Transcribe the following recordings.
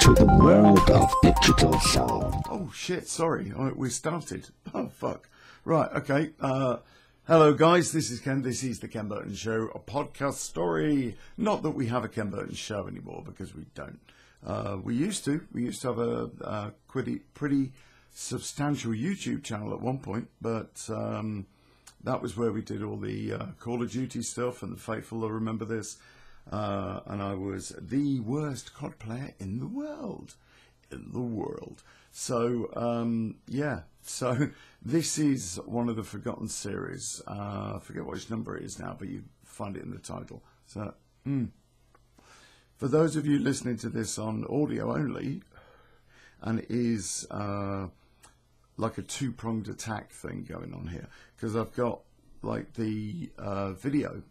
to the world of digital sound. Oh shit, sorry, I- we started. Oh fuck. Right, okay. Uh, hello guys, this is Ken. This is the Ken Burton Show, a podcast story. Not that we have a Ken Burton Show anymore, because we don't. Uh, we used to. We used to have a, a pretty, pretty substantial YouTube channel at one point, but um, that was where we did all the uh, Call of Duty stuff, and the faithful will remember this. Uh, and I was the worst COD player in the world. In the world. So, um, yeah. So, this is one of the Forgotten series. Uh, I forget which number it is now, but you find it in the title. So, mm. for those of you listening to this on audio only, and it is uh, like a two pronged attack thing going on here, because I've got like the uh, video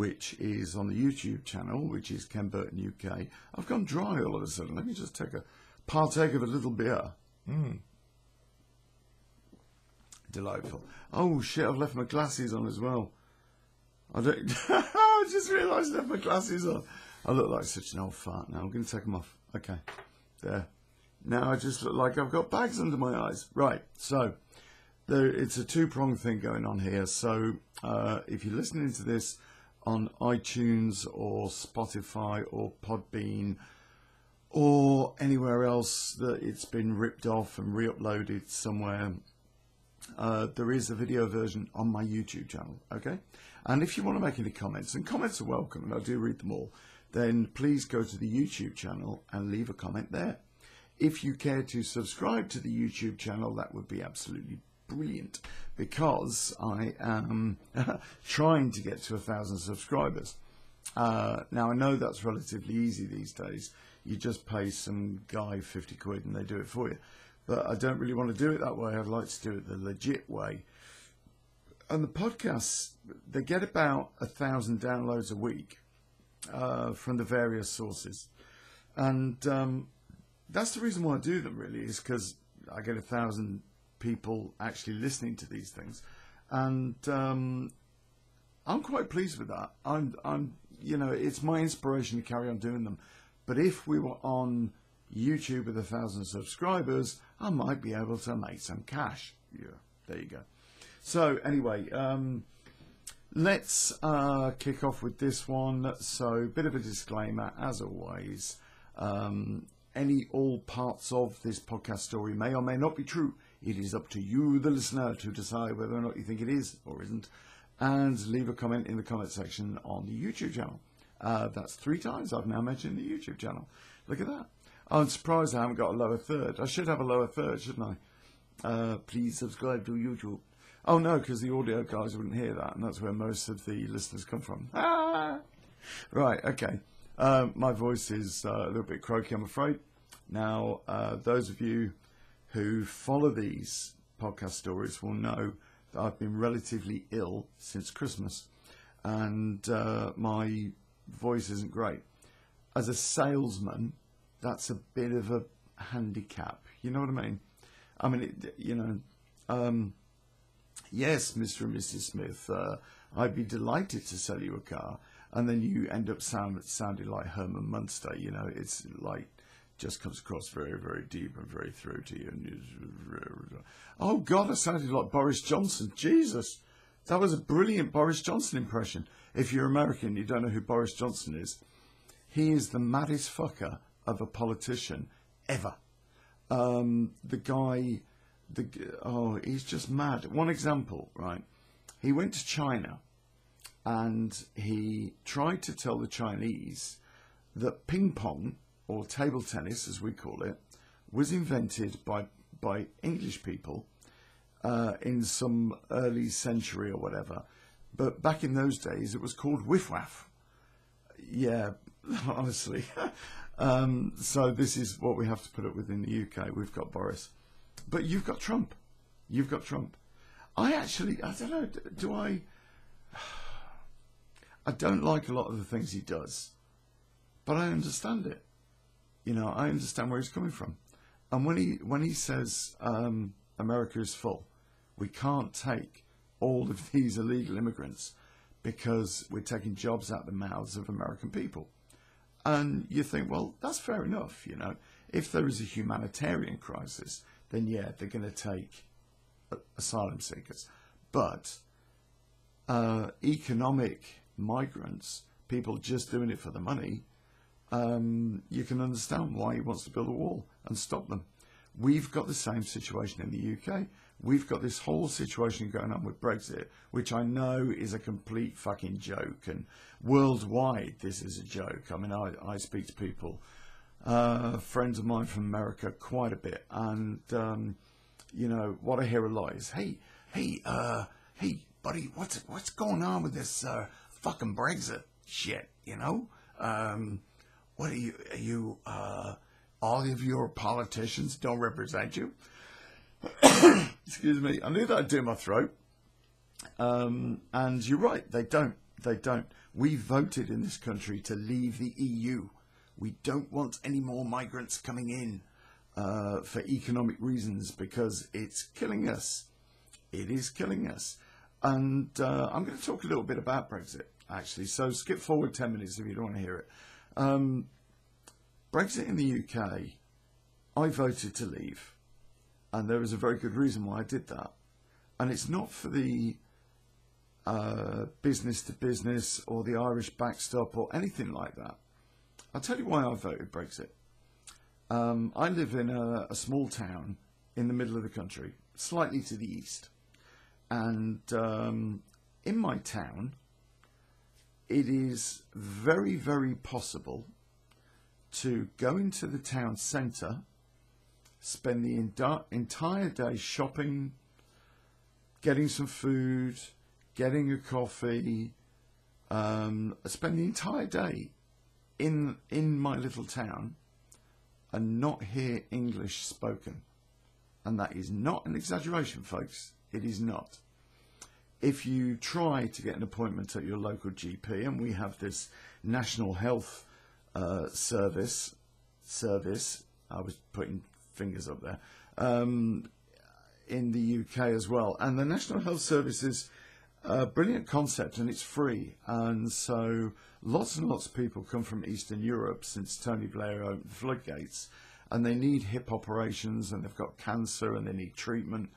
which is on the YouTube channel, which is Ken Burton UK. I've gone dry all of a sudden. Let me just take a partake of a little beer. Mm. Delightful. Oh shit! I've left my glasses on as well. I don't. I just realised I left my glasses on. I look like such an old fart now. I'm going to take them off. Okay, there. Now I just look like I've got bags under my eyes. Right. So there, it's a two pronged thing going on here. So uh, if you're listening to this on iTunes or Spotify or Podbean or anywhere else that it's been ripped off and re-uploaded somewhere, uh, there is a video version on my YouTube channel. Okay, and if you want to make any comments, and comments are welcome, and I do read them all, then please go to the YouTube channel and leave a comment there. If you care to subscribe to the YouTube channel, that would be absolutely brilliant because I am trying to get to a thousand subscribers. Uh, now I know that's relatively easy these days. You just pay some guy 50 quid and they do it for you. But I don't really want to do it that way. I'd like to do it the legit way. And the podcasts, they get about a thousand downloads a week uh, from the various sources. And um, that's the reason why I do them really, is because I get a thousand people actually listening to these things, and um, I'm quite pleased with that. I'm, I'm, you know, it's my inspiration to carry on doing them. But if we were on YouTube with a thousand subscribers, I might be able to make some cash. Yeah, there you go. So anyway, um, let's uh, kick off with this one. So, bit of a disclaimer, as always. Um, any all parts of this podcast story may or may not be true. It is up to you, the listener, to decide whether or not you think it is or isn't, and leave a comment in the comment section on the YouTube channel. Uh, that's three times I've now mentioned the YouTube channel. Look at that. I'm surprised I haven't got a lower third. I should have a lower third, shouldn't I? Uh, please subscribe to YouTube. Oh no, because the audio guys wouldn't hear that, and that's where most of the listeners come from. Ah! Right, okay. Um, my voice is uh, a little bit croaky, I'm afraid. Now, uh, those of you who follow these podcast stories will know that I've been relatively ill since Christmas, and uh, my voice isn't great. As a salesman, that's a bit of a handicap. You know what I mean? I mean, it, you know, um, yes, Mr. and Mrs. Smith, uh, I'd be delighted to sell you a car. And then you end up sound, sounding like Herman Munster. You know, it's like just comes across very, very deep and very throaty. And oh God, I sounded like Boris Johnson. Jesus, that was a brilliant Boris Johnson impression. If you're American, you don't know who Boris Johnson is. He is the maddest fucker of a politician ever. Um, the guy, the oh, he's just mad. One example, right? He went to China, and he tried to tell the Chinese that ping pong or table tennis, as we call it, was invented by by English people uh, in some early century or whatever. But back in those days, it was called whiff waff. Yeah, honestly. um, so this is what we have to put up with in the UK. We've got Boris, but you've got Trump. You've got Trump. I actually, I don't know. d- Do I? I don't like a lot of the things he does, but I understand it. You know, I understand where he's coming from. And when he when he says um, America is full, we can't take all of these illegal immigrants because we're taking jobs out of the mouths of American people. And you think, well, that's fair enough, you know. If there is a humanitarian crisis, then yeah, they're going to take asylum seekers. But uh, economic migrants, people just doing it for the money, um, you can understand why he wants to build a wall and stop them. We've got the same situation in the UK. We've got this whole situation going on with Brexit, which I know is a complete fucking joke. And worldwide, this is a joke. I mean, I, I speak to people, uh, friends of mine from America, quite a bit. And, um, you know, what I hear a lot is, hey, hey, uh, hey, buddy, what's what's going on with this uh, fucking Brexit shit? You know, um, what are you? Are you? Uh, all of your politicians don't represent you. Excuse me. I knew that'd do my throat. Um, and you're right. They don't. They don't. We voted in this country to leave the EU. We don't want any more migrants coming in uh, for economic reasons because it's killing us. It is killing us. And uh, I'm going to talk a little bit about Brexit, actually. So skip forward 10 minutes if you don't want to hear it. Um, Brexit in the UK, I voted to leave. And there was a very good reason why I did that. And it's not for the uh, business to business or the Irish backstop or anything like that. I'll tell you why I voted Brexit. Um, I live in a, a, small town in the middle of the country, slightly to the east. And um, in my town, it is very, very possible to go into the town centre, spend the entire day shopping, getting some food, getting a coffee, um, spend the entire day in in my little town and not hear English spoken. And that is not an exaggeration, folks. It is not. If you try to get an appointment at your local GP, and we have this National Health uh, Service, service, I was putting fingers up there, um, in the UK as well. And the National Health Service is a brilliant concept and it's free. And so lots and lots of people come from Eastern Europe since Tony Blair opened the floodgates and they need hip operations and they've got cancer and they need treatment.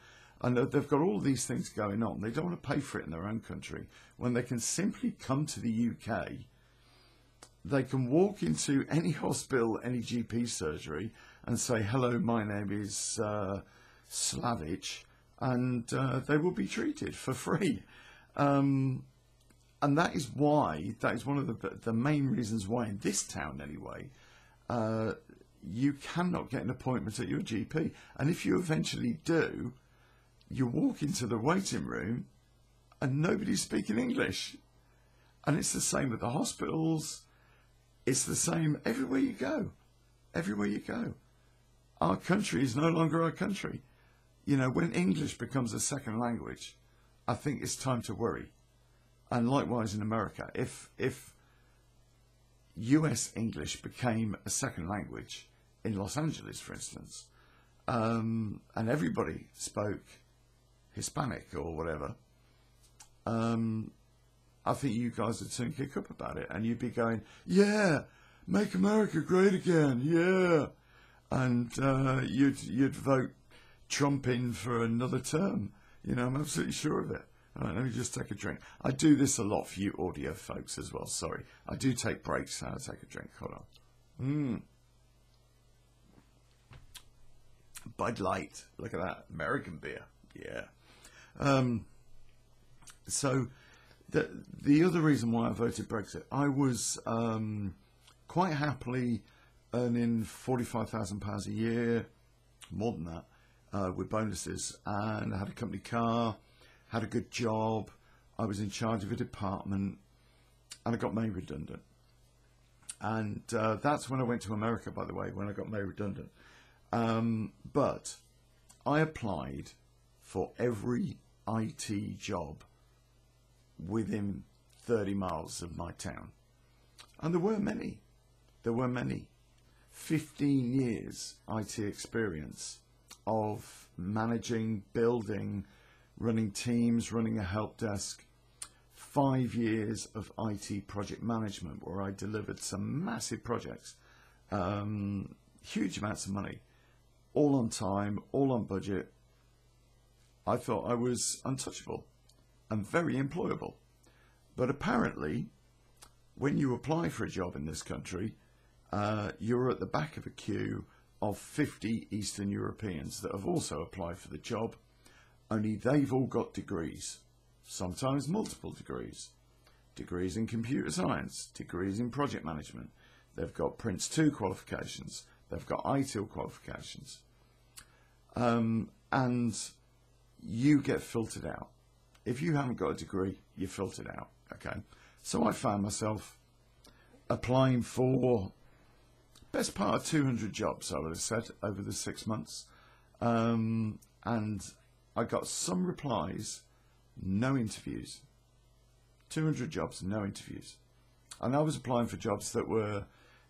And they've got all these things going on. They don't want to pay for it in their own country when they can simply come to the UK. They can walk into any hospital, any GP surgery, and say, Hello, my name is uh, Slavich, and uh, they will be treated for free. Um, and that is why, that is one of the, the main reasons why, in this town anyway, uh, you cannot get an appointment at your GP. And if you eventually do, you walk into the waiting room and nobody's speaking English. And it's the same at the hospitals. It's the same everywhere you go. Everywhere you go. Our country is no longer our country. You know, when English becomes a second language, I think it's time to worry. And likewise in America, if if US English became a second language in Los Angeles, for instance, um, and everybody spoke Hispanic or whatever, um, I think you guys would soon kick up about it, and you'd be going, "Yeah, make America great again, yeah," and uh, you'd you'd vote Trump in for another term you know, I'm absolutely sure of it. All right, let me just take a drink. I do this a lot for you audio folks as well. Sorry. I do take breaks. I'll take a drink. Hold on. Mmm. Bud Light. Look at that. American beer. Yeah. Um, so the the other reason why I voted Brexit, I was um, quite happily earning forty five thousand pounds a year, more than that, uh, with bonuses, and I had a company car, had a good job. I was in charge of a department, and I got made redundant. And uh, that's when I went to America, by the way, when I got made redundant. Um, but I applied for every IT job within 30 miles of my town. And there were many. There were many. 15 years IT experience of managing, building, running teams, running a help desk. five years of IT project management where I delivered some massive projects, um, huge amounts of money, all on time, all on budget. I thought I was untouchable and very employable. But apparently, when you apply for a job in this country, uh, you're at the back of a queue of 50 Eastern Europeans that have also applied for the job, only they've all got degrees, sometimes multiple degrees. Degrees in computer science, degrees in project management. They've got Prince 2 qualifications, they've got ITIL qualifications. Um, and you get filtered out. If you haven't got a degree, you're filtered out. Okay. So I found myself applying for best part of 200 jobs, I would have said, over the six months. Um, and I got some replies, no interviews. 200 jobs, no interviews. And I was applying for jobs that were,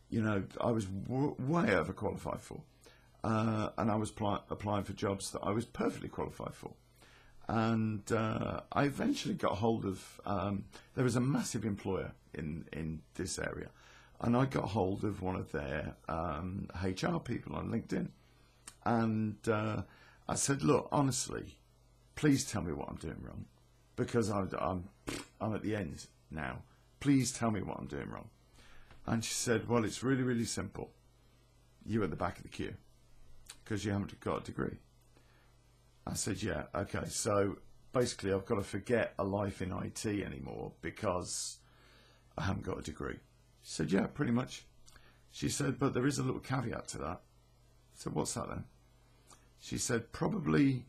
you know, I was way overqualified for. Uh, and I was pl- applying for jobs that I was perfectly qualified for. And uh, I eventually got hold of, um, there was a massive employer in, in this area and I got hold of one of their um, HR people on LinkedIn, and uh, I said, "Look, honestly, please tell me what I'm doing wrong, because I'm, I'm I'm at the end now. Please tell me what I'm doing wrong." And she said, "Well, it's really really simple. You're at the back of the queue because you haven't got a degree." I said, "Yeah, okay. So basically, I've got to forget a life in IT anymore because I haven't got a degree." She said, Yeah, pretty much. She said, But there is a little caveat to that. I said, What's that then? She said, Probably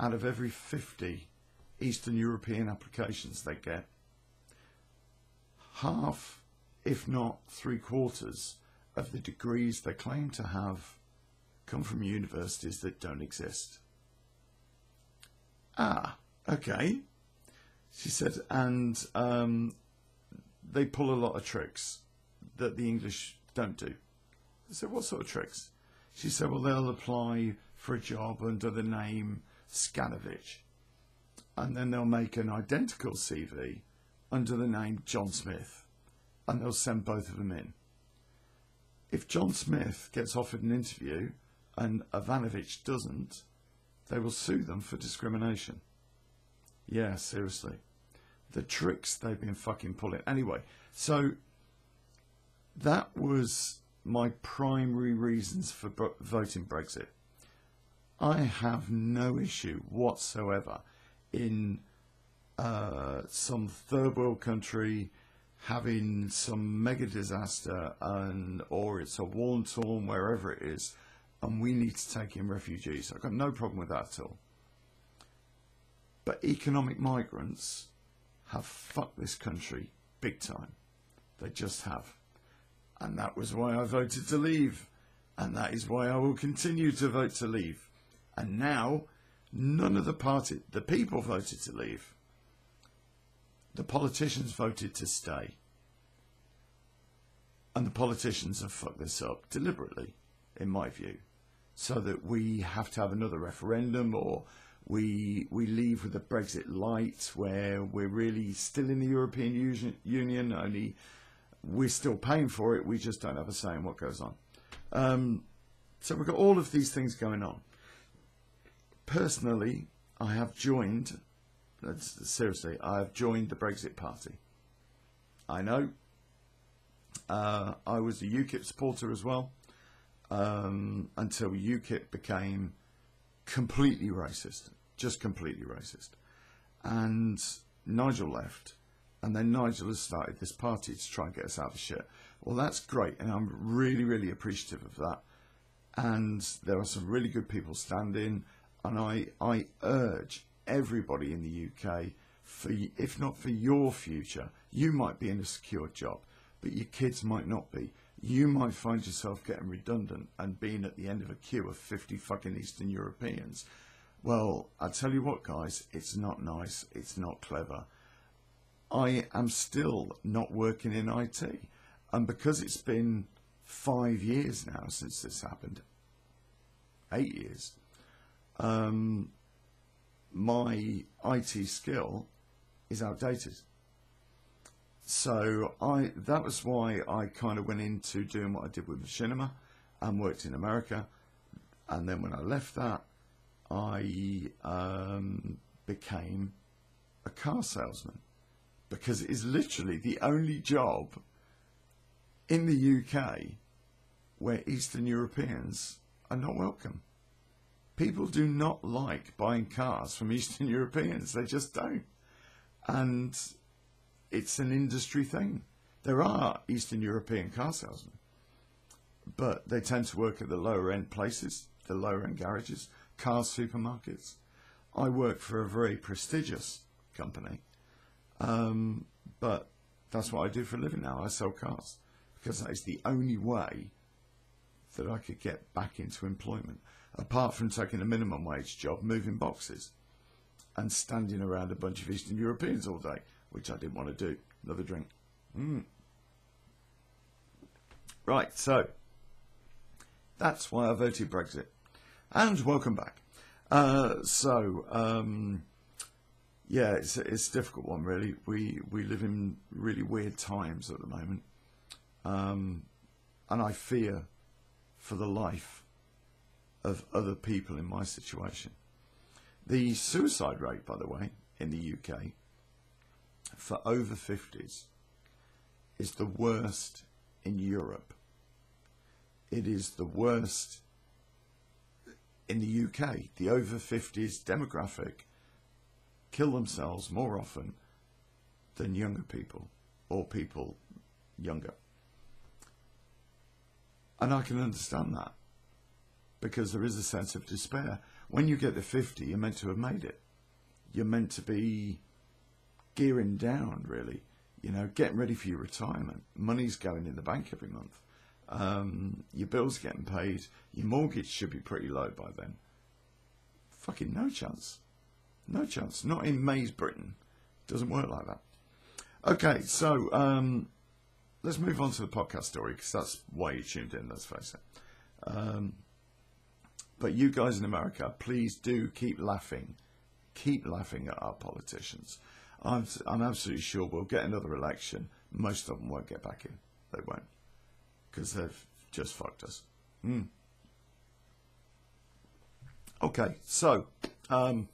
out of every 50 Eastern European applications they get, half, if not three quarters, of the degrees they claim to have come from universities that don't exist. Ah, okay. She said, and um, they pull a lot of tricks that the English don't do. I said, what sort of tricks? She said, well, they'll apply for a job under the name Skanovich. And then they'll make an identical CV under the name John Smith. And they'll send both of them in. If John Smith gets offered an interview and Ivanovich doesn't, they will sue them for discrimination. Yeah, seriously. The tricks they've been fucking pulling. Anyway, so that was my primary reasons for voting Brexit. I have no issue whatsoever in uh, some third world country having some mega disaster and or it's a war torn wherever it is and we need to take in refugees. I've got no problem with that at all. But economic migrants have fucked this country big time. They just have. And that was why I voted to leave. And that is why I will continue to vote to leave. And now, none of the party, the people voted to leave. The politicians voted to stay. And the politicians have fucked this up deliberately, in my view, so that we have to have another referendum or we we leave with a Brexit light where we're really still in the European Union, only we're still paying for it. We just don't have a say in what goes on. Um, so we've got all of these things going on. Personally, I have joined, seriously, I have joined the Brexit Party. I know. Uh, I was a UKIP supporter as well um, until UKIP became completely racist, just completely racist. And Nigel left and then Nigel has started this party to try and get us out of shit. Well, that's great, and I'm really, really appreciative of that. And there are some really good people standing, and I, I urge everybody in the UK, for if not for your future, you might be in a secure job, but your kids might not be. You might find yourself getting redundant and being at the end of a queue of 50 fucking Eastern Europeans. Well, I tell you what, guys, it's not nice, it's not clever I am still not working in IT. And because it's been five years now since this happened, eight years, um, my IT skill is outdated. So I that was why I kind of went into doing what I did with Machinima and worked in America. And then when I left that, I um, became a car salesman because it is literally the only job in the UK where Eastern Europeans are not welcome. People do not like buying cars from Eastern Europeans. They just don't. And it's an industry thing. There are Eastern European car salesmen, but they tend to work at the lower end places, the lower end garages, car supermarkets. I work for a very prestigious company, um, but that's what I do for a living now. I sell cars because that is the only way that I could get back into employment, apart from taking a minimum wage job, moving boxes, and standing around a bunch of Eastern Europeans all day, which I didn't want to do. Another drink. Mm. Right, so that's why I voted Brexit. And welcome back. Uh, so, um, yeah, it's, it's a difficult one, really. We, we live in really weird times at the moment. Um, and I fear for the life of other people in my situation. The suicide rate, by the way, in the UK for over 50s is the worst in Europe. It is the worst in the UK. The over 50s demographic kill themselves more often than younger people or people younger. And I can understand that because there is a sense of despair. When you get to 50, you're meant to have made it. You're meant to be gearing down, really. You know, getting ready for your retirement. Money's going in the bank every month. Um, your bills getting paid. Your mortgage should be pretty low by then. Fucking no chance. No chance. Not in May's Britain. Doesn't work like that. Okay, so um, let's move on to the podcast story because that's why you tuned in, let's face it. Um, but you guys in America, please do keep laughing. Keep laughing at our politicians. I'm, I'm absolutely sure we'll get another election. Most of them won't get back in. They won't. Because they've just fucked us. Mm. Okay, so um,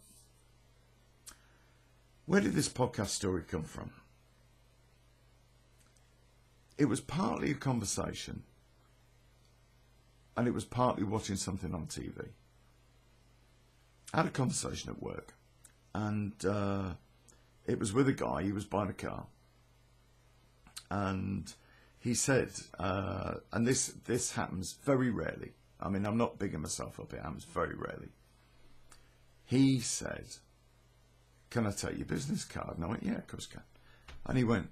where did this podcast story come from? It was partly a conversation, and it was partly watching something on TV. I had a conversation at work, and uh, it was with a guy. He was buying a car, and he said, uh, and this this happens very rarely. I mean, I'm not bigging myself up. It happens very rarely. He said, "Can I take your business card?" And I went, "Yeah, of course, can." And he went,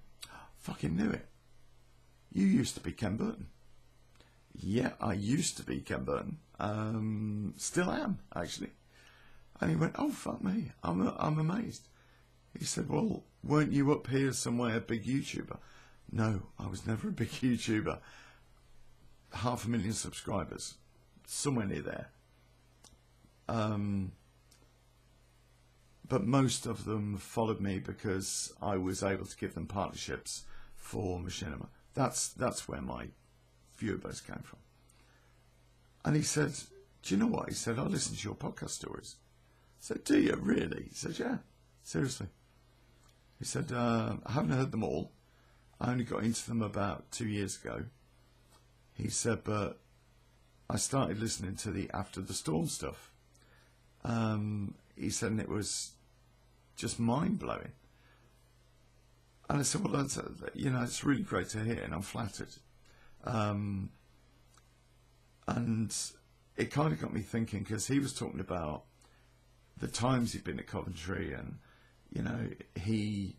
"Fucking knew it. You used to be Ken Burton." Yeah, I used to be Ken Burton. Um, still am actually. And he went, "Oh fuck me, I'm I'm amazed." He said, Well, weren't you up here somewhere a big YouTuber? No, I was never a big YouTuber. Half a million subscribers, somewhere near there. Um, but most of them followed me because I was able to give them partnerships for Machinima. That's that's where my viewer base came from. And he said, "Do you know what?" He said, "I listen to your podcast stories." I said, "Do you really?" He said, "Yeah, seriously." He said, uh, I haven't heard them all. I only got into them about two years ago. He said, but I started listening to the After the Storm stuff. Um, he said, and it was just mind blowing. And I said, well, that's, you know, it's really great to hear, and I'm flattered. Um, and it kind of got me thinking because he was talking about the times he'd been at Coventry and you know, he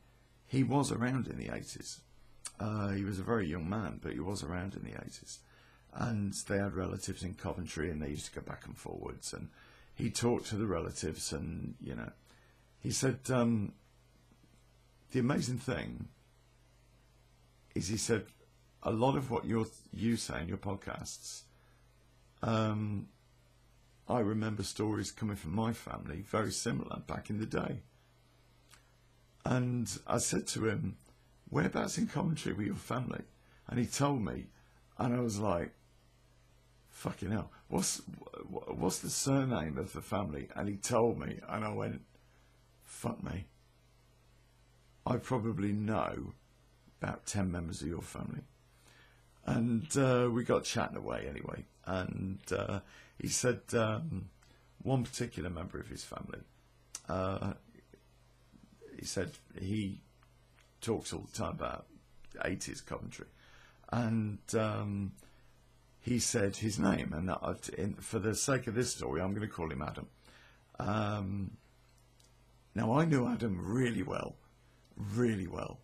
he was around in the 80s. Uh, he was a very young man, but he was around in the 80s. And they had relatives in Coventry, and they used to go back and forwards. And he talked to the relatives, and you know, he said um, the amazing thing is he said a lot of what you're you say in your podcasts. Um, I remember stories coming from my family very similar back in the day. And I said to him, whereabouts in Coventry were your family? And he told me, and I was like, fucking hell, what's what's the surname of the family? And he told me, and I went, fuck me. I probably know about 10 members of your family. And uh, we got chatting away anyway. And uh, he said um, one particular member of his family, uh, he said he talks all the time about 80s Coventry. And um, he said his name. And I, in, for the sake of this story, I'm going to call him Adam. Um, now, I knew Adam really well, really well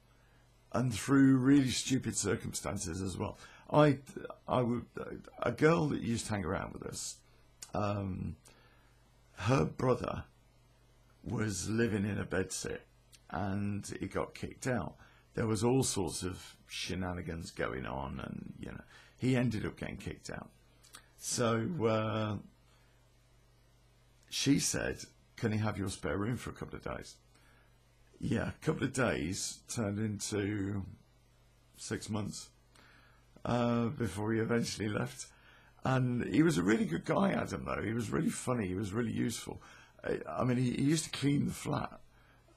and through really stupid circumstances as well. I, I would, a girl that used to hang around with us, um, her brother was living in a bedsit and he got kicked out. There was all sorts of shenanigans going on, and you know, he ended up getting kicked out. So uh, she said, "Can he have your spare room for a couple of days?" yeah, a couple of days turned into six months uh, before he eventually left. And he was a really good guy, Adam, though. He was really funny. He was really useful. I mean, he, he used to clean the flat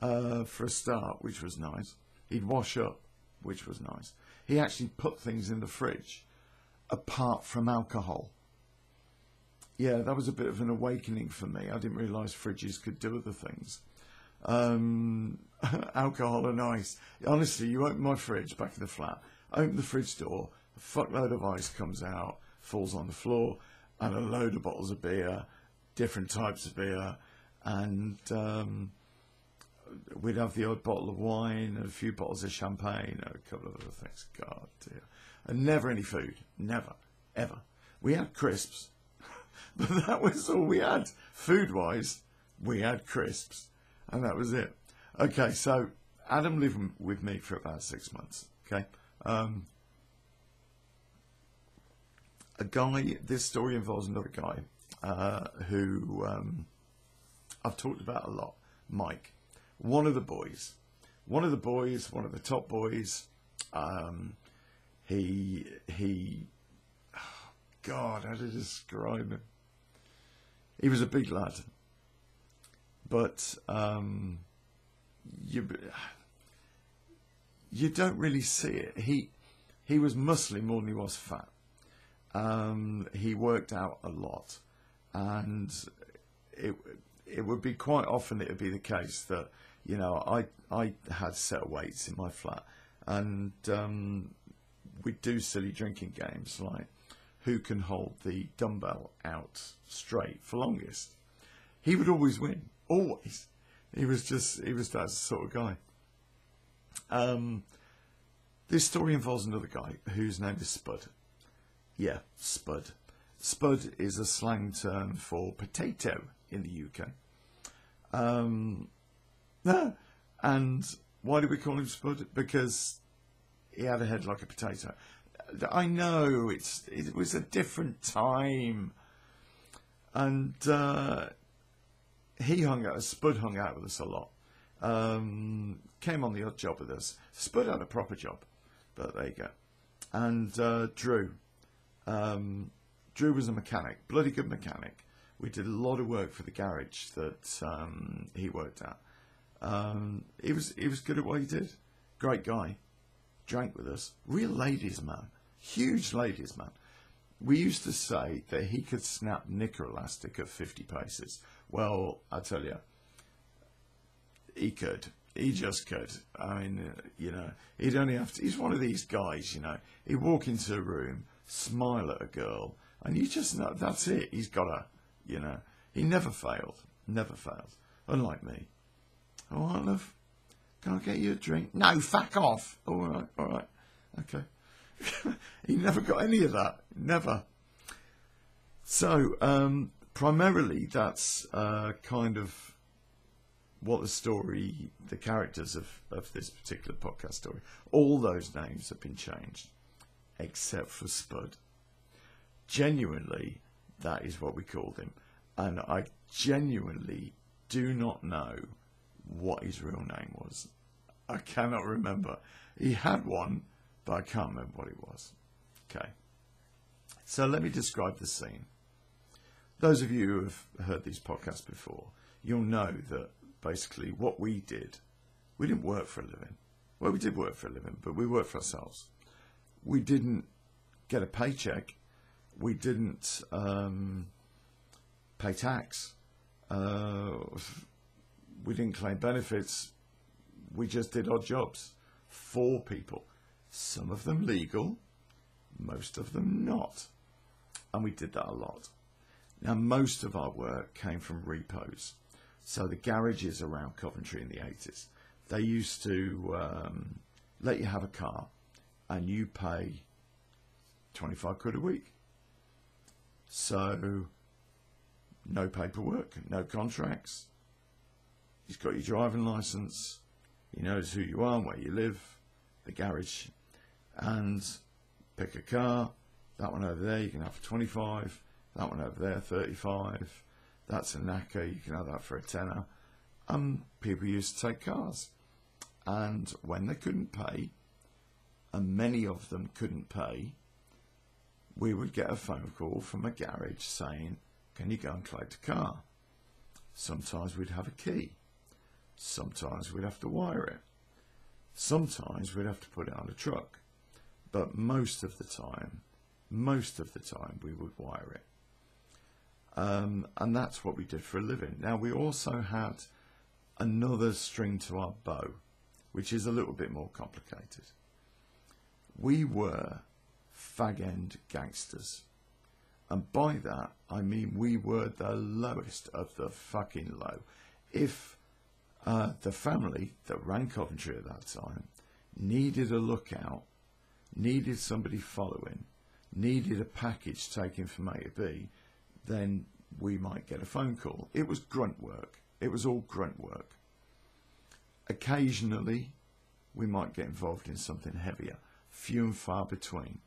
uh, for a start, which was nice. He'd wash up, which was nice. He actually put things in the fridge apart from alcohol. Yeah, that was a bit of an awakening for me. I didn't realise fridges could do other things um, alcohol and ice. Honestly, you open my fridge back in the flat, open the fridge door, a fuckload of ice comes out, falls on the floor, and a load of bottles of beer, different types of beer, and um, we'd have the odd bottle of wine, and a few bottles of champagne, and a couple of other things. God dear. And never any food. Never. Ever. We had crisps. but that was all we had. Food wise, we had crisps and that was it. Okay, so Adam lived with me for about six months. Okay, um, a guy. This story involves another guy uh, who um, I've talked about a lot. Mike, one of the boys, one of the boys, one of the top boys. Um, he he. Oh God, how to describe him? He was a big lad but um, you you don't really see it. He he was muscly more than he was fat. Um, he worked out a lot, and it it would be quite often it would be the case that you know I I had set of weights in my flat, and um, we'd do silly drinking games like who can hold the dumbbell out straight for longest. He would always win always. He was just, he was that sort of guy. Um, this story involves another guy whose name is Spud. Yeah, Spud. Spud is a slang term for potato in the UK. Um, and why do we call him Spud? Because he had a head like a potato. I know it's it was a different time, and uh, he hung out, Spud hung out with us a lot. Um, came on the odd job with us. Spud had a proper job, but there you go. And uh, Drew. Um, Drew was a mechanic, bloody good mechanic. We did a lot of work for the garage that um, he worked at. Um, he was he was good at what he did. Great guy. Drank with us. Real ladies man. Huge ladies man. We used to say that he could snap knicker elastic at 50 paces. Well, I tell you, he could. He just could. I mean, uh, you know, he'd only have to. He's one of these guys, you know. He'd walk into a room, smile at a girl, and you just know that's it. He's got a, you know. He never failed. Never failed. Unlike me. All right, love. Can I get you a drink? No, fuck off. All right, all right. Okay. he never got any of that. Never. So, um, primarily that's uh, kind of what the story, the characters of, of this particular podcast story, all those names have been changed except for Spud. Genuinely, that is what we called him. And I genuinely do not know what his real name was. I cannot remember. He had one, but I can't remember what it was. Okay. So let me describe the scene. Those of you who have heard these podcasts before, you'll know that basically what we did, we didn't work for a living. Well, we did work for a living, but we worked for ourselves. We didn't get a paycheck. We didn't um, pay tax. Uh, we didn't claim benefits. We just did odd jobs for people. Some of them legal, most of them not. And we did that a lot. Now, most of our work came from repos. So the garages around Coventry in the 80s, they used to um, let you have a car and you pay 25 quid a week. So no paperwork, no contracts. He's got your driving license. He knows who you are and where you live, the garage, and pick a car. That one over there you can have for 25. That one over there 35. That's a knacker. You can have that for a tenner. And people used to take cars. And when they couldn't pay, and many of them couldn't pay, we would get a phone call from a garage saying, Can you go and collect a car? Sometimes we'd have a key. Sometimes we'd have to wire it. Sometimes we'd have to put it on a truck. But most of the time, most of the time, we would wire it. Um, and that's what we did for a living. Now, we also had another string to our bow, which is a little bit more complicated. We were fag end gangsters. And by that, I mean we were the lowest of the fucking low. If uh, the family that ran Coventry at that time needed a lookout, needed somebody following, needed a package taken from A to B, then we might get a phone call. It was grunt work. It was all grunt work. Occasionally, we might get involved in something heavier, few and far between.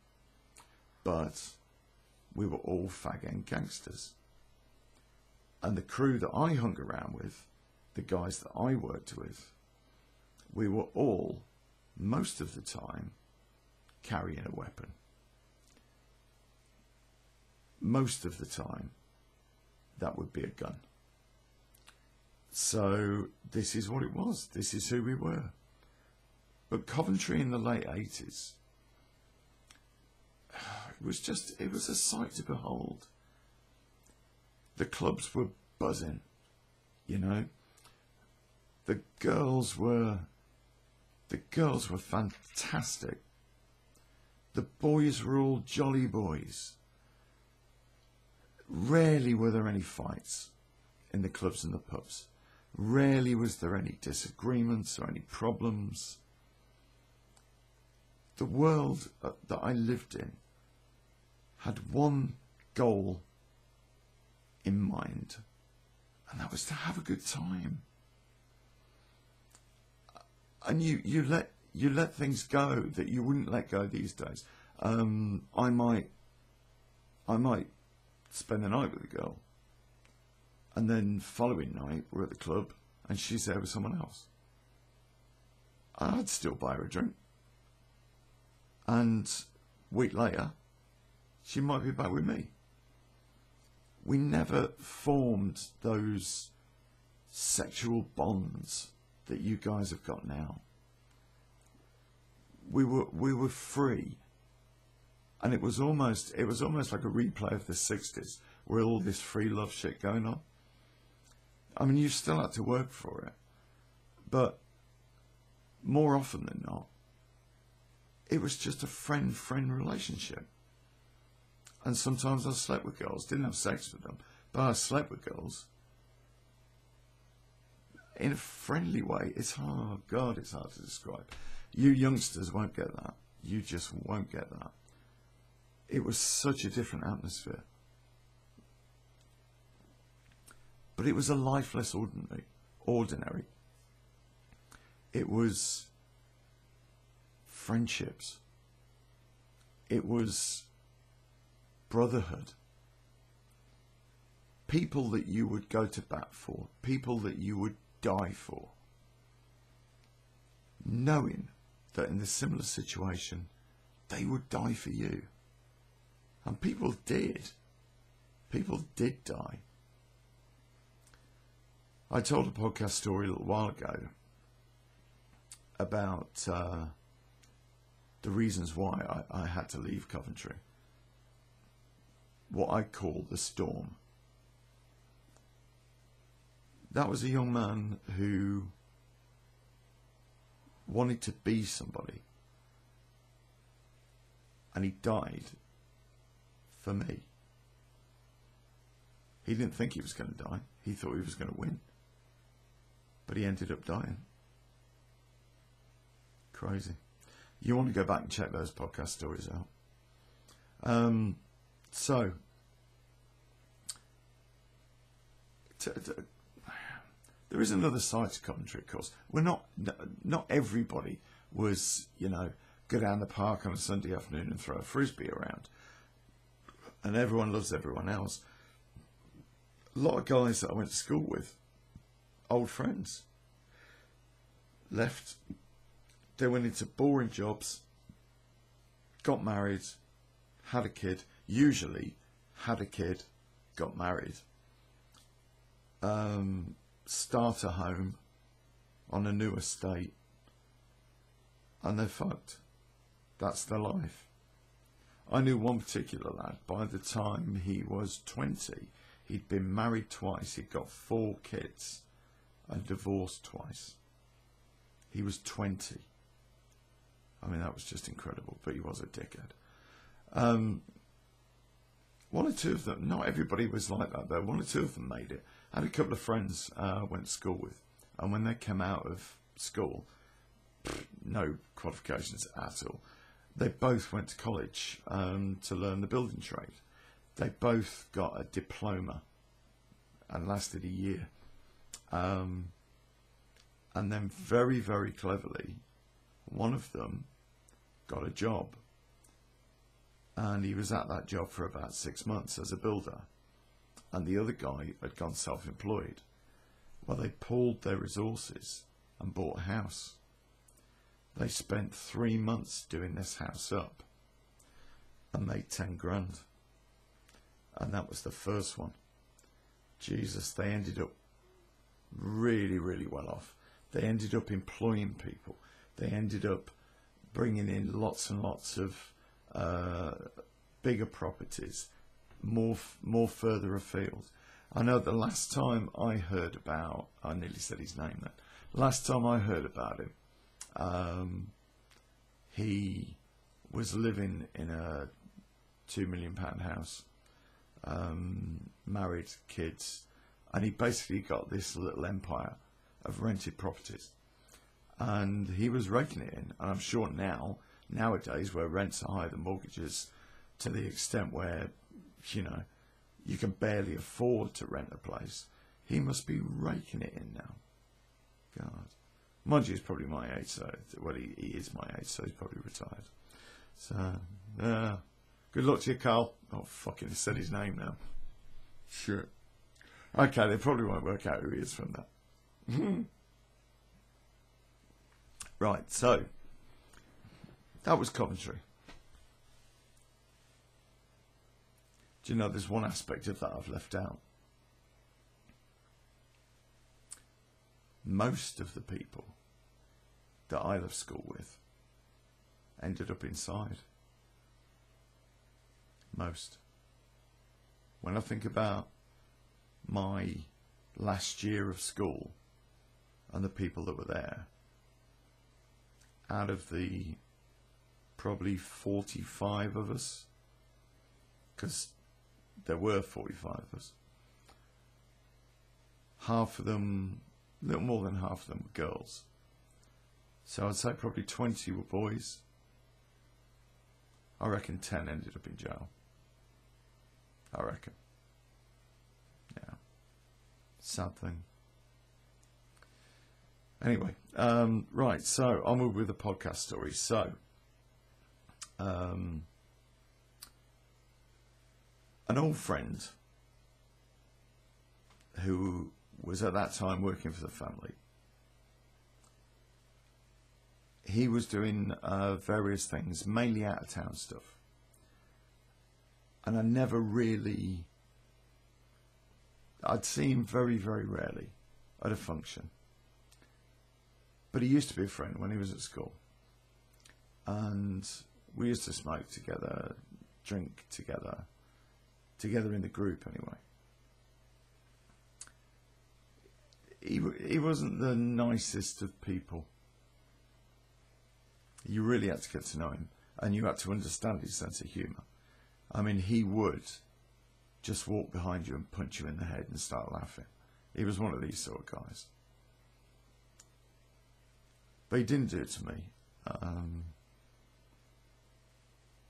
But we were all fag end gangsters. And the crew that I hung around with, the guys that I worked with, we were all, most of the time, carrying a weapon. Most of the time, that would be a gun. So this is what it was. This is who we were. But Coventry in the late 80s, it was just, it was a sight to behold. The clubs were buzzing, you know. The girls were, the girls were fantastic. The boys were all jolly boys. Rarely were there any fights in the clubs and the pubs. Rarely was there any disagreements or any problems. The world uh, that I lived in had one goal in mind, and that was to have a good time. And you, you let you let things go that you wouldn't let go these days. Um, I might I might spend the night with a girl. And then following night, we're at the club and she's there with someone else. I'd still buy her a drink. And week later, she might be back with me. We never formed those sexual bonds that you guys have got now. We were we were free. And it was almost it was almost like a replay of the 60s with all this free love shit going on. I mean you still had to work for it. But more often than not it was just a friend friend relationship. And sometimes i slept with girls didn't have sex with them but i slept with girls in a friendly way it's hard oh god it's hard to describe you youngsters won't get that you just won't get that it was such a different atmosphere. But it was a lifeless ordinary. Ordinary. It was friendships. It was brotherhood. People that you would go to bat for. People that you would die for. knowing that in a similar situation, they would die for you. And people did. People did die. I told a podcast story a little while ago about uh, the reasons why I, I had to leave Coventry. What I call the storm. That was a young man who wanted to be somebody. And he died for me. He didn't think he was going to die. He thought he was going to win. But he ended up dying. Crazy. You want to go back and check those podcast stories out. Um, so, there is another side to Coventry, of course. We're not, not everybody was, you know, go down the park on a Sunday afternoon and throw a frisbee around. And everyone loves everyone else. A lot of guys that I went to school with, old friends, left. They went into boring jobs, got married, had a kid, usually had a kid, got married. Um, start a home on a new estate and they're fucked. That's their life. I knew one particular lad, by the time he was 20, he'd been married twice, he'd got four kids, and divorced twice. He was 20. I mean, that was just incredible, but he was a dickhead. Um, one or two of them, not everybody was like that though, one or two of them made it. Had a couple of friends uh, I went to school with, and when they came out of school, no qualifications at all. They both went to college um, to learn the building trade. They both got a diploma and lasted a year. Um, and then, very, very cleverly, one of them got a job. And he was at that job for about six months as a builder and the other guy had gone self employed. Well, they pooled their resources and bought a house. They spent three months doing this house up and made 10 grand. And that was the first one. Jesus, they ended up really, really well off. They ended up employing people. They ended up bringing in lots and lots of uh, bigger properties more more further afield. I know the last time I heard about, I nearly said his name then. Last time I heard about him, um, he was living in a two million pound house, um, married, kids, and he basically got this little empire of rented properties. And he was raking it in, and I'm sure now, nowadays, where rents are higher than mortgages, to the extent where you know, you can barely afford to rent a place. He must be raking it in now. God. Mind you, he's probably my age, so, well, he, he is my age, so he's probably retired. So, uh, good luck to you, Carl. Oh, fucking, he said his name now. Shit. Okay, they probably won't work out who he is from that. right, so, that was Coventry. Do you know there's one aspect of that I've left out? Most of the people that I left school with ended up inside. Most. When I think about my last year of school and the people that were there, out of the probably 45 of us, because there were 45 of us. Half of them, a little more than half of them were girls. So I'd say probably 20 were boys. I reckon 10 ended up in jail. I reckon. Yeah. Sad thing. Anyway, um, right, so move with the podcast story. So, um, an old friend who was at that time working for the family he was doing uh, various things, mainly out of town stuff. And I never really, I'd see him very, very rarely at a function. But he used to be a friend when he was at school. And we used to smoke together, drink together, together in the group anyway. He, he wasn't the nicest of people. You really had to get to know him, and you had to understand his sense of humour. I mean, he would just walk behind you and punch you in the head and start laughing. He was one of these sort of guys. But he didn't do it to me. Um,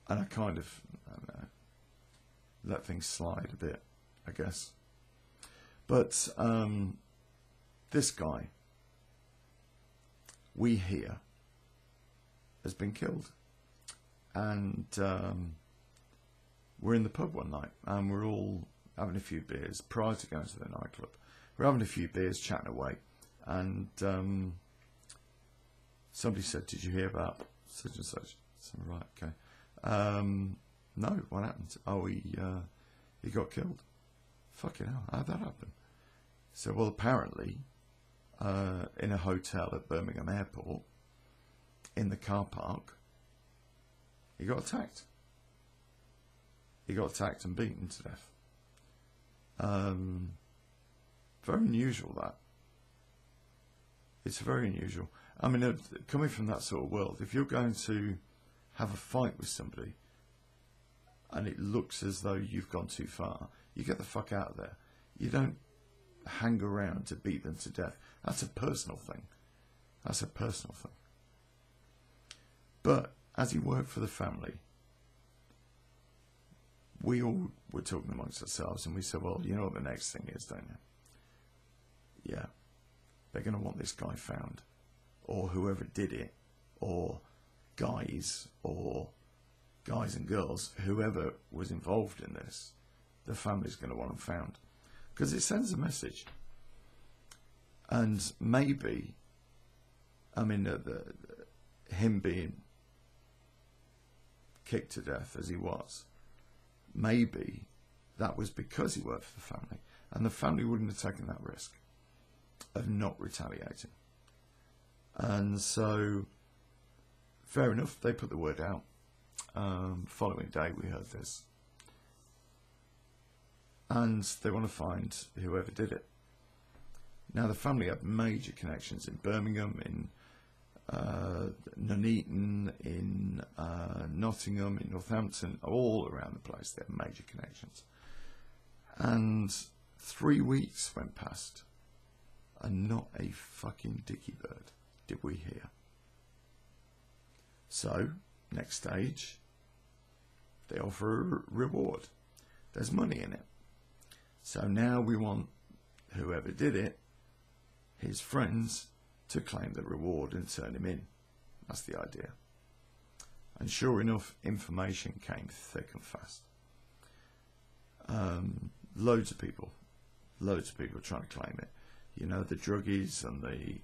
and I kind of I know, let things slide a bit, I guess. But um, this guy, we hear, has been killed. And um, we're in the pub one night and we're all having a few beers prior to going to the nightclub. We're having a few beers, chatting away. And um, somebody said, Did you hear about such and such? So, right, okay. Um, no, what happened? Oh, he, uh, he got killed. Fucking hell, how'd that happen? So, well, apparently, uh, in a hotel at Birmingham Airport, in the car park, he got attacked. He got attacked and beaten to death. Um, very unusual that. It's very unusual. I mean, uh, coming from that sort of world, if you're going to have a fight with somebody and it looks as though you've gone too far, you get the fuck out of there. You don't hang around to beat them to death. That's a personal thing. That's a personal thing. But as he worked for the family, we all were talking amongst ourselves and we said, well, you know what the next thing is, don't you? Yeah. They're going to want this guy found. Or whoever did it. Or guys. Or guys and girls. Whoever was involved in this. The family's going to want them found. Because it sends a message. And maybe, I mean, the, the, him being kicked to death as he was, maybe that was because he worked for the family, and the family wouldn't have taken that risk of not retaliating. And so, fair enough, they put the word out. Um, following day, we heard this. And they want to find whoever did it. Now, the family had major connections in Birmingham, in uh, Nuneaton, in uh, Nottingham, in Northampton, all around the place. They have major connections. And three weeks went past, and not a fucking dicky bird did we hear. So, next stage, they offer a reward. There's money in it. So now we want whoever did it, his friends, to claim the reward and turn him in. That's the idea. And sure enough, information came thick and fast. Um, loads of people, loads of people trying to claim it. You know, the druggies and the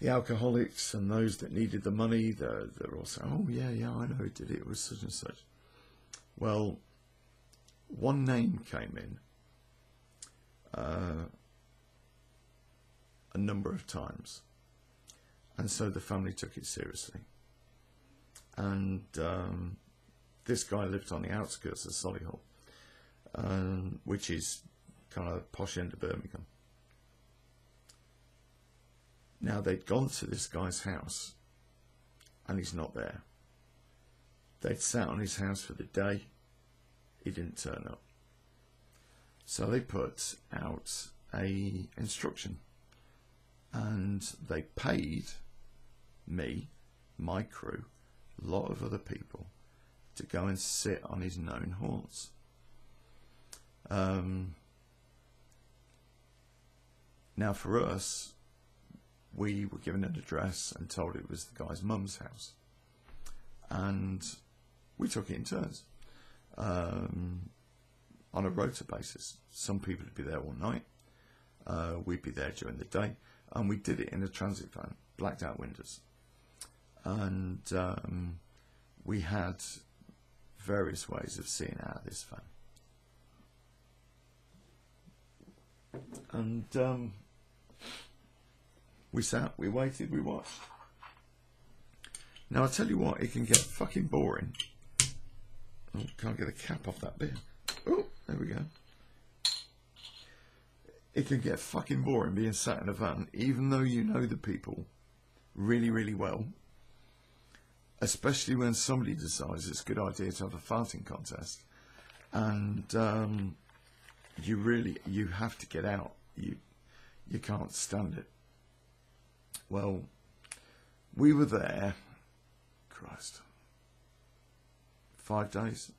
the alcoholics and those that needed the money. They're, they're saying, "Oh yeah, yeah, I know did it. It was such and such." Well, one name came in. Uh, a number of times. And so the family took it seriously. And um, this guy lived on the outskirts of Solihull, um, which is kind of posh end of Birmingham. Now they'd gone to this guy's house, and he's not there. They'd sat on his house for the day. He didn't turn up. So they put out a instruction and they paid me, my crew, a lot of other people to go and sit on his known haunts. Um, now, for us, we were given an address and told it was the guy's mum's house, and we took it in turns um, on a rota basis. Some people would be there all night. Uh, we'd be there during the day and we did it in a transit van, blacked out windows. and um, we had various ways of seeing out of this van. And um, we sat, we waited, we watched. Now I tell you what, it can get fucking boring. Oh, can't get a cap off that bit. Oh, there we go. It can get fucking boring being sat in a van, even though you know the people really, really well. Especially when somebody decides it's a good idea to have a farting contest, and um, you really you have to get out. You you can't stand it. Well, we were there. Christ, five days.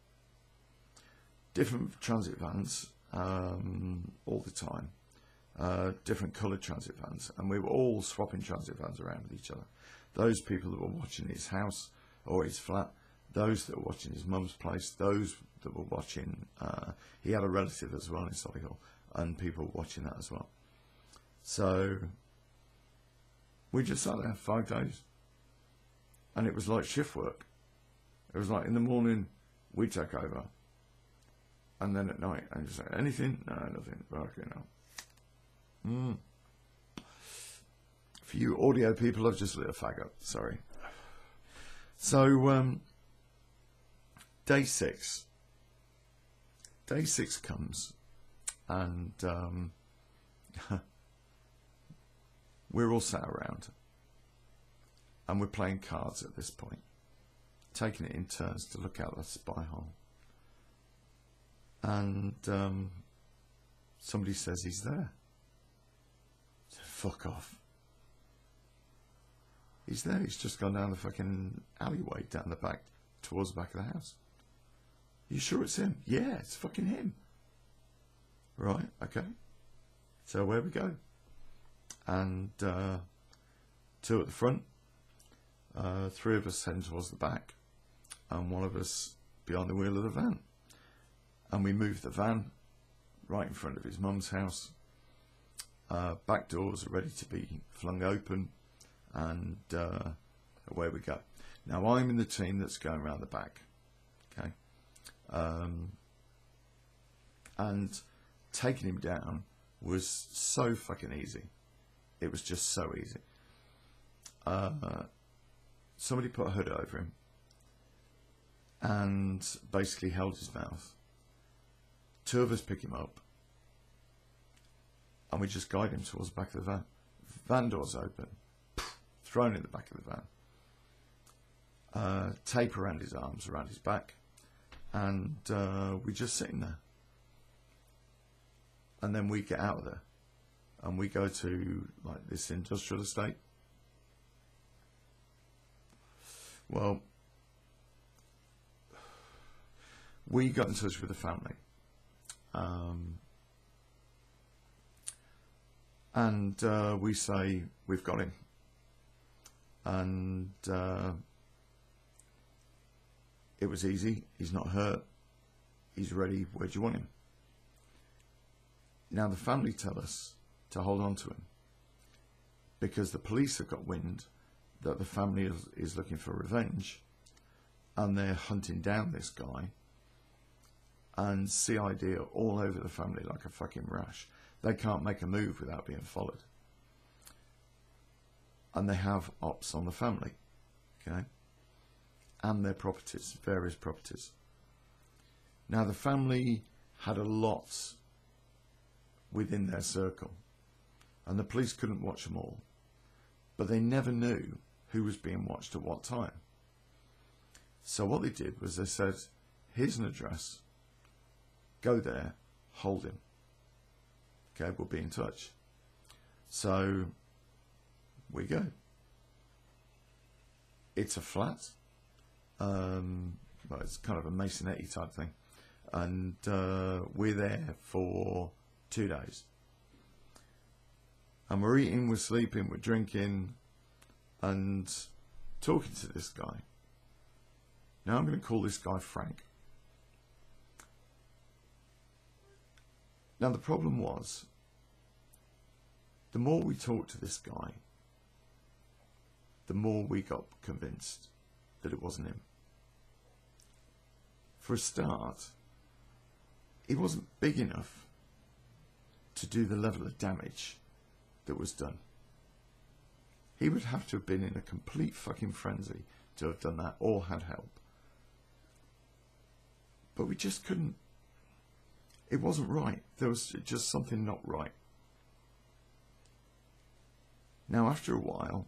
Different transit vans um, all the time. Uh, different coloured transit vans, and we were all swapping transit vans around with each other. Those people that were watching his house or his flat, those that were watching his mum's place, those that were watching. Uh, he had a relative as well in Solihull, and people watching that as well. So we just sat there five days, and it was like shift work. It was like in the morning we take over, and then at night and just say anything, no, nothing, fucking hell. Mm. For you audio people, I've just lit a fag up. Sorry. So, um, day six. Day six comes, and um, we're all sat around, and we're playing cards at this point, taking it in turns to look out the spy hole. And um, somebody says he's there. So Fuck off. He's there. He's just gone down the fucking alleyway down the back towards the back of the house. You sure it's him? Yeah, it's fucking him. Right, okay. So where we go? And uh, two at the front, uh, three of us heading towards the back, and one of us behind the wheel of the van. And we moved the van right in front of his mum's house uh, back doors are ready to be flung open, and uh, away we go. Now I'm in the team that's going around the back, okay, um, and taking him down was so fucking easy. It was just so easy. Uh, somebody put a hood over him and basically held his mouth. Two of us pick him up and we just guide him towards the back of the van. Van doors open, thrown in the back of the van. Uh, tape around his arms, around his back, and uh, we just sitting there. And then we get out of there, and we go to like this industrial estate. Well, we got in touch with the family. Um, and uh, we say we've got him, and uh, it was easy. He's not hurt. He's ready. Where do you want him? Now the family tell us to hold on to him because the police have got wind that the family is, is looking for revenge and they're hunting down this guy and CID are all over the family like a fucking rash. They can't make a move without being followed. And they have ops on the family, okay? And their properties, various properties. Now, the family had a lot within their circle, and the police couldn't watch them all. But they never knew who was being watched at what time. So, what they did was they said, Here's an address, go there, hold him. Okay, we'll be in touch. So we go. It's a flat. Um, well, it's kind of a masonette type thing. And uh, we're there for two days. And we're eating, we're sleeping, we're drinking, and talking to this guy. Now I'm going to call this guy Frank. Now, the problem was, the more we talked to this guy, the more we got convinced that it wasn't him. For a start, he wasn't big enough to do the level of damage that was done. He would have to have been in a complete fucking frenzy to have done that or had help. But we just couldn't. It wasn't right. There was just something not right. Now, after a while,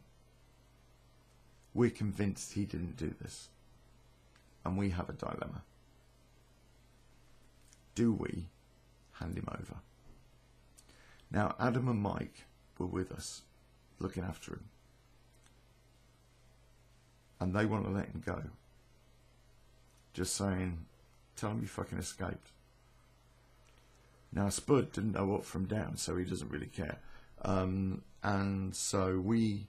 we're convinced he didn't do this. And we have a dilemma. Do we hand him over? Now, Adam and Mike were with us, looking after him. And they want to let him go. Just saying, tell him you fucking escaped. Now, Spud didn't know up from down, so he doesn't really care. Um, and so we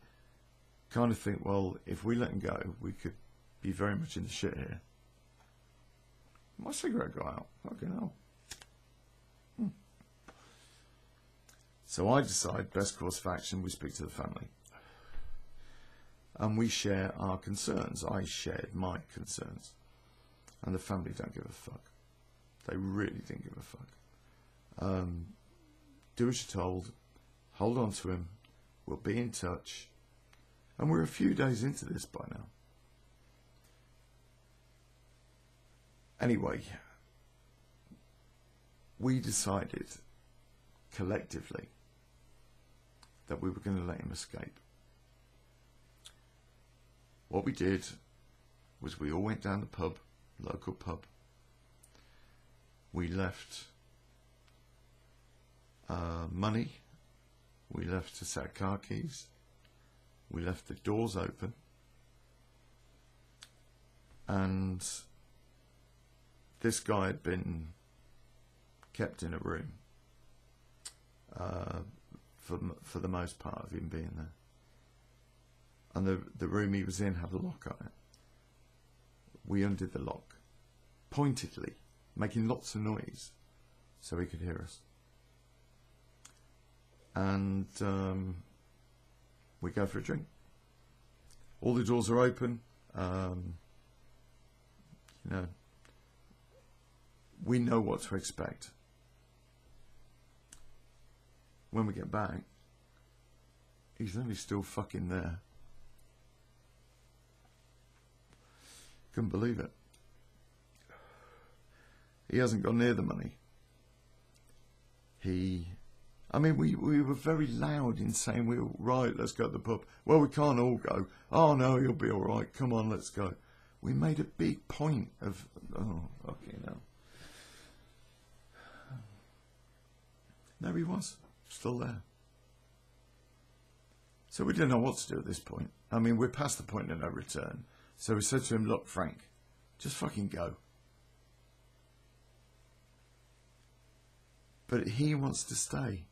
kind of think, well, if we let him go, we could be very much in the shit here. My cigarette go out. Fucking hell. So I decide, best course of action, we speak to the family. And we share our concerns. I shared my concerns. And the family don't give a fuck. They really didn't give a fuck. Um, do as you're told. Hold on to him. We'll be in touch. And we're a few days into this by now. Anyway, we decided collectively that we were going to let him escape. What we did was we all went down the pub, local pub. We left uh, money we left a set of car keys. We left the doors open. And this guy had been kept in a room uh, for for the most part of him being there. And the the room he was in had a lock on it. We undid the lock, pointedly, making lots of noise, so he could hear us and um, we go for a drink. All the doors are open. Um, you know, we know what to expect. When we get back, he's only still fucking there. Couldn't believe it. He hasn't gone near the money. He I mean, we, we were very loud in saying, we are right, let's go to the pub. Well, we can't all go. Oh, no, you'll be all right. Come on, let's go. We made a big point of, oh, okay, no. No, he was still there. So we didn't know what to do at this point. I mean, we're past the point of no return. So we said to him, look, Frank, just fucking go. But he wants to stay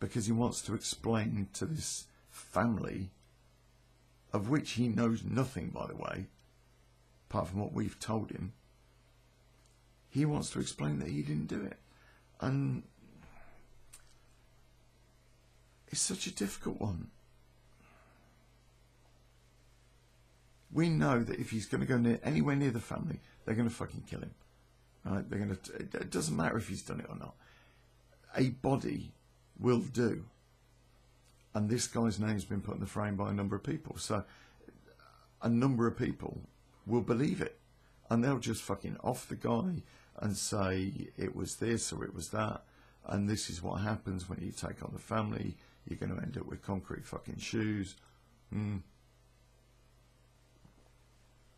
because he wants to explain to this family, of which he knows nothing, by the way, apart from what we've told him. He wants to explain that he didn't do it. And it's such a difficult one. We know that if he's going to go near, anywhere near the family, they're going to fucking kill him. Right? They're going to. It doesn't matter if he's done it or not. A body will do. And this guy's name's been put in the frame by a number of people. So a number of people will believe it. And they'll just fucking off the guy and say it was this or it was that. And this is what happens when you take on the family. You're going to end up with concrete fucking shoes. Mm.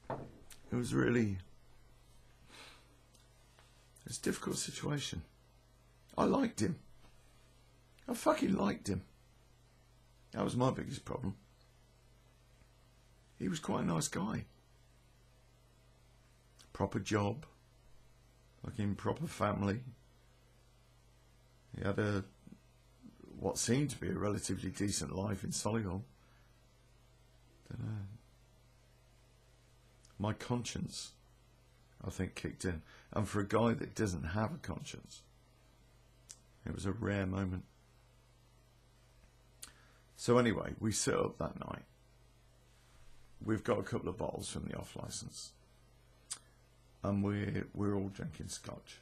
It was really. It's a difficult situation. I liked him. I fucking liked him. That was my biggest problem. He was quite a nice guy. Proper job. Fucking proper family. He had a what seemed to be a relatively decent life in Solihull. My conscience, I think, kicked in. And for a guy that doesn't have a conscience, it was a rare moment. So anyway, we sit up that night we've got a couple of bottles from the off license, and we're we're all drinking scotch.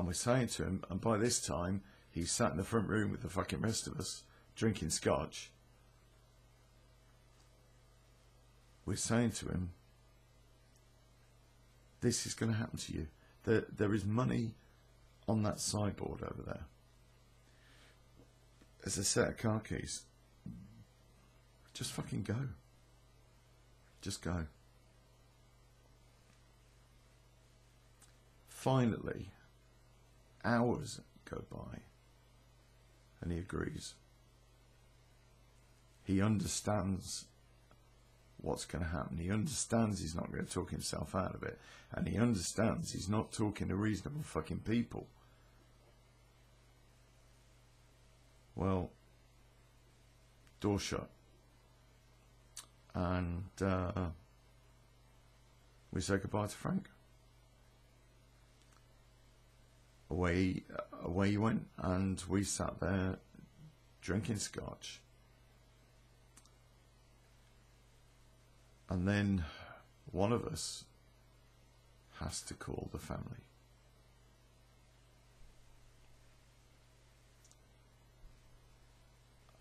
And we're saying to him, and by this time he's sat in the front room with the fucking rest of us drinking scotch. We're saying to him, this is going to happen to you. There, there is money on that sideboard over there. There's a set of car keys. Just fucking go. Just go. Finally, hours go by, and he agrees. He understands what's going to happen. He understands he's not going to talk himself out of it. And he understands he's not talking to reasonable fucking people. Well, door shut. And uh, we say goodbye to Frank. Away, away he went, and we sat there drinking scotch And then one of us has to call the family.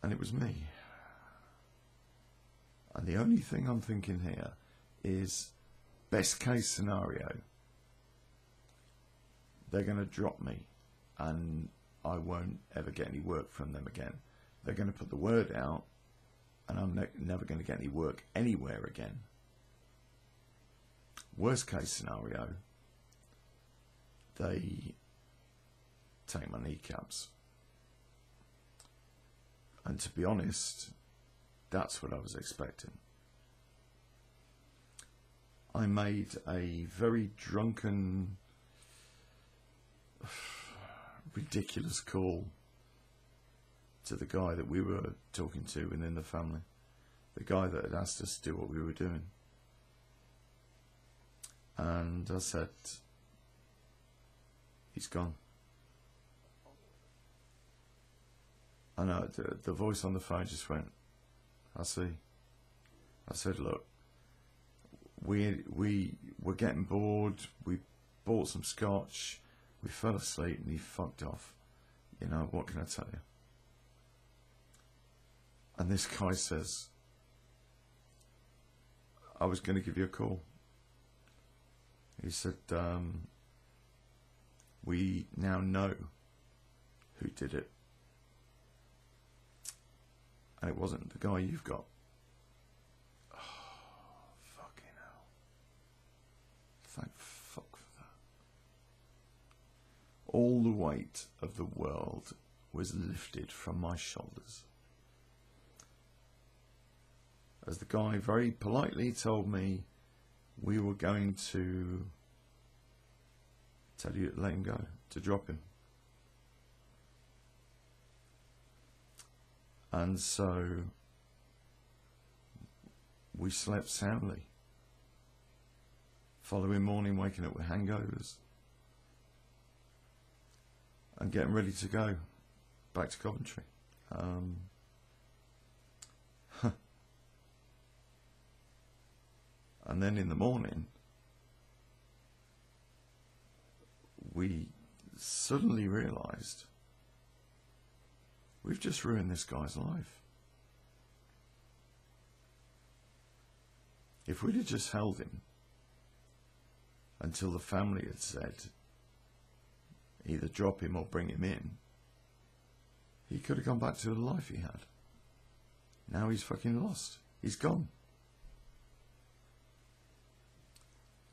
And it was me. And the only thing I'm thinking here is best case scenario, they're going to drop me and I won't ever get any work from them again. They're going to put the word out and I'm ne- never going to get any work anywhere again. Worst case scenario, they take my kneecaps. And to be honest, that's what I was expecting. I made a very drunken, ridiculous call to the guy that we were talking to within the family, the guy that had asked us to do what we were doing. And I said, he's gone. I know the, the voice on the phone just went, I see. I said, look, we we were getting bored. We bought some scotch. We fell asleep and he fucked off. You know what can I tell you? And this guy says, I was going to give you a call. He said, um, We now know who did it. And it wasn't the guy you've got. Oh, fucking hell. Thank fuck for that. All the weight of the world was lifted from my shoulders as the guy very politely told me we were going to tell you to let him go, to drop him. And so we slept soundly. Following morning, waking up with hangovers and getting ready to go back to Coventry. Um, And then in the morning, we suddenly realized we've just ruined this guy's life. If we'd have just held him until the family had said either drop him or bring him in, he could have gone back to the life he had. Now he's fucking lost. He's gone.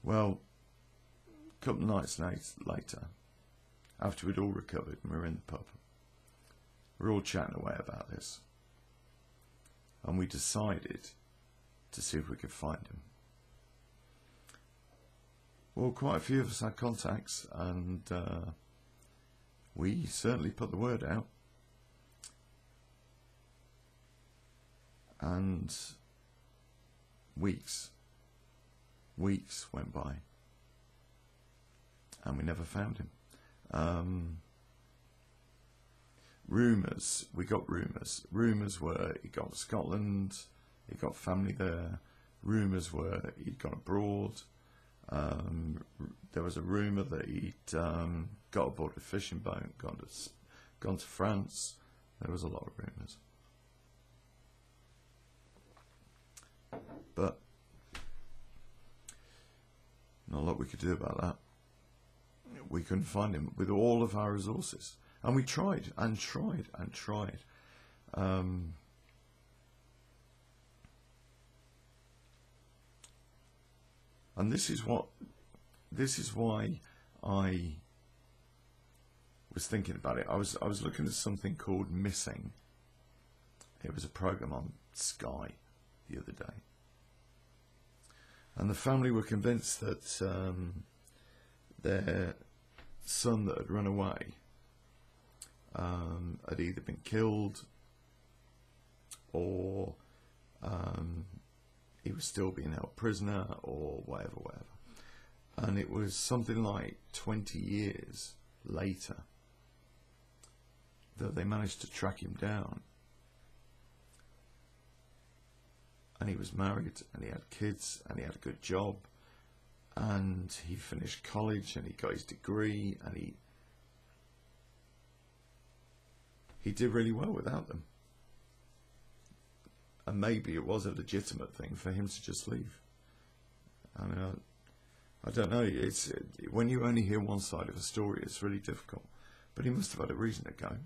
Well, a couple of nights later, after we'd all recovered and we were in the pub, we are all chatting away about this. And we decided to see if we could find him. Well, quite a few of us had contacts, and uh, we certainly put the word out. And weeks weeks went by and we never found him. Um, rumours. We got rumours. Rumours were he got to Scotland, he got family there. Rumours were he'd gone abroad. Um, there was a rumour that he'd um, got aboard a fishing boat, gone to gone to France. There was a lot of rumours, but not a lot we could do about that. We couldn't find him with all of our resources, and we tried and tried and tried. Um, and this is what this is why I was thinking about it. I was I was looking at something called Missing. It was a program on Sky the other day, and the family were convinced that um, their son that had run away um, had either been killed or um, he was still being held prisoner or whatever, whatever. And it was something like 20 years later that they managed to track him down. And he was married and he had kids and he had a good job and he finished college and he got his degree and he he did really well without them. And maybe it was a legitimate thing for him to just leave. I mean, I, I don't know. It's when you only hear one side of a story, it's really difficult. But he must have had a reason to go.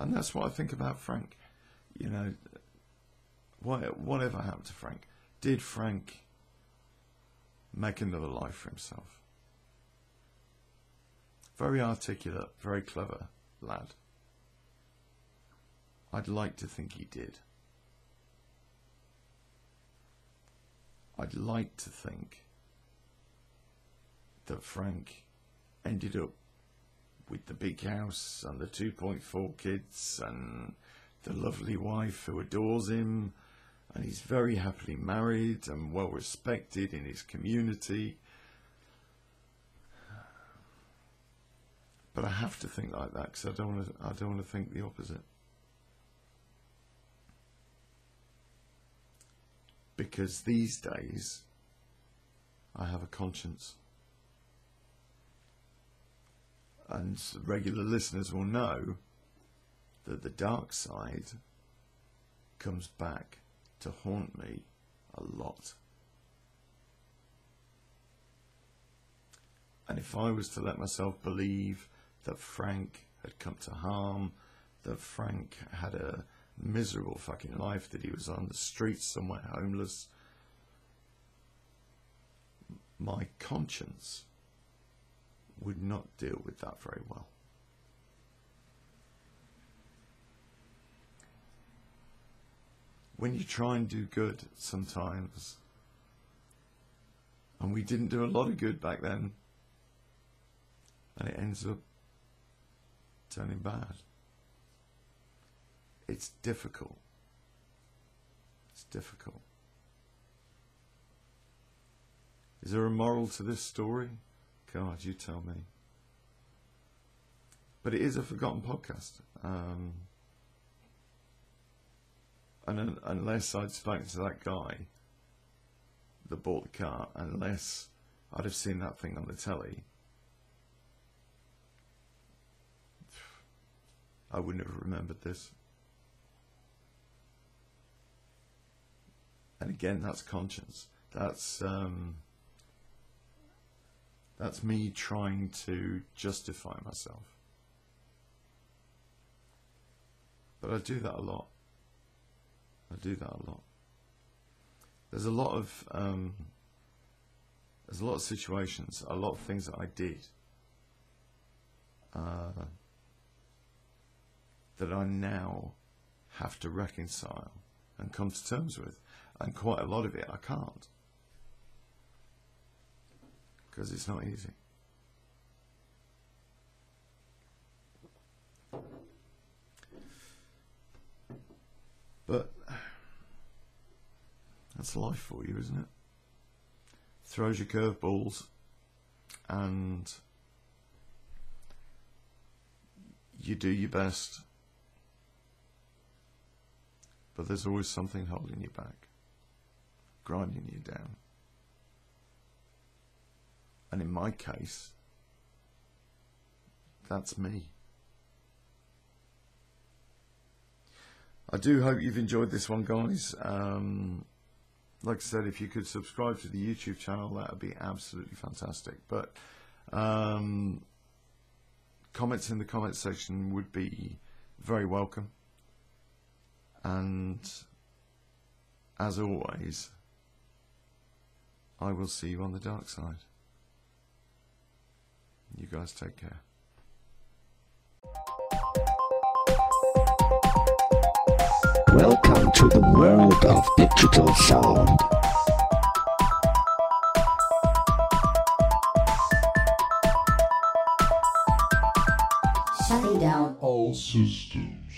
And that's what I think about Frank. You know, what, whatever happened to Frank? Did Frank make another life for himself? Very articulate, very clever lad. I'd like to think he did. I'd like to think that Frank ended up with the big house and the 2.4 kids and the lovely wife who adores him and he's very happily married and well respected in his community. But I have to think like that because I don't want to. I don't want to think the opposite. Because these days, I have a conscience, and regular listeners will know that the dark side comes back to haunt me a lot. And if I was to let myself believe that Frank had come to harm, that Frank had a miserable fucking life, that he was on the streets somewhere homeless, my conscience would not deal with that very well. When you try and do good sometimes, and we didn't do a lot of good back then, and it ends up turning bad. It's difficult. It's difficult. Is there a moral to this story? God, you tell me. But it is a forgotten podcast. Um, and un- unless I'd spoken to that guy that bought the car, unless I'd have seen that thing on the telly, I wouldn't have remembered this. And again, that's conscience. That's um, that's me trying to justify myself. But I do that a lot. I do that a lot. There's a lot of um, there's a lot of situations, a lot of things that I did. Uh, that I now have to reconcile and come to terms with. And quite a lot of it I can't. Because it's not easy. But that's life for you, isn't it? Throws you curveballs and you do your best, but there's always something holding you back, grinding you down. And in my case, that's me. I do hope you've enjoyed this one, guys. Um, like I said, if you could subscribe to the YouTube channel, that would be absolutely fantastic. But um, comments in the comments section would be very welcome. And as always, I will see you on the dark side. You guys take care. Welcome to the world of digital sound. Shutting down all systems.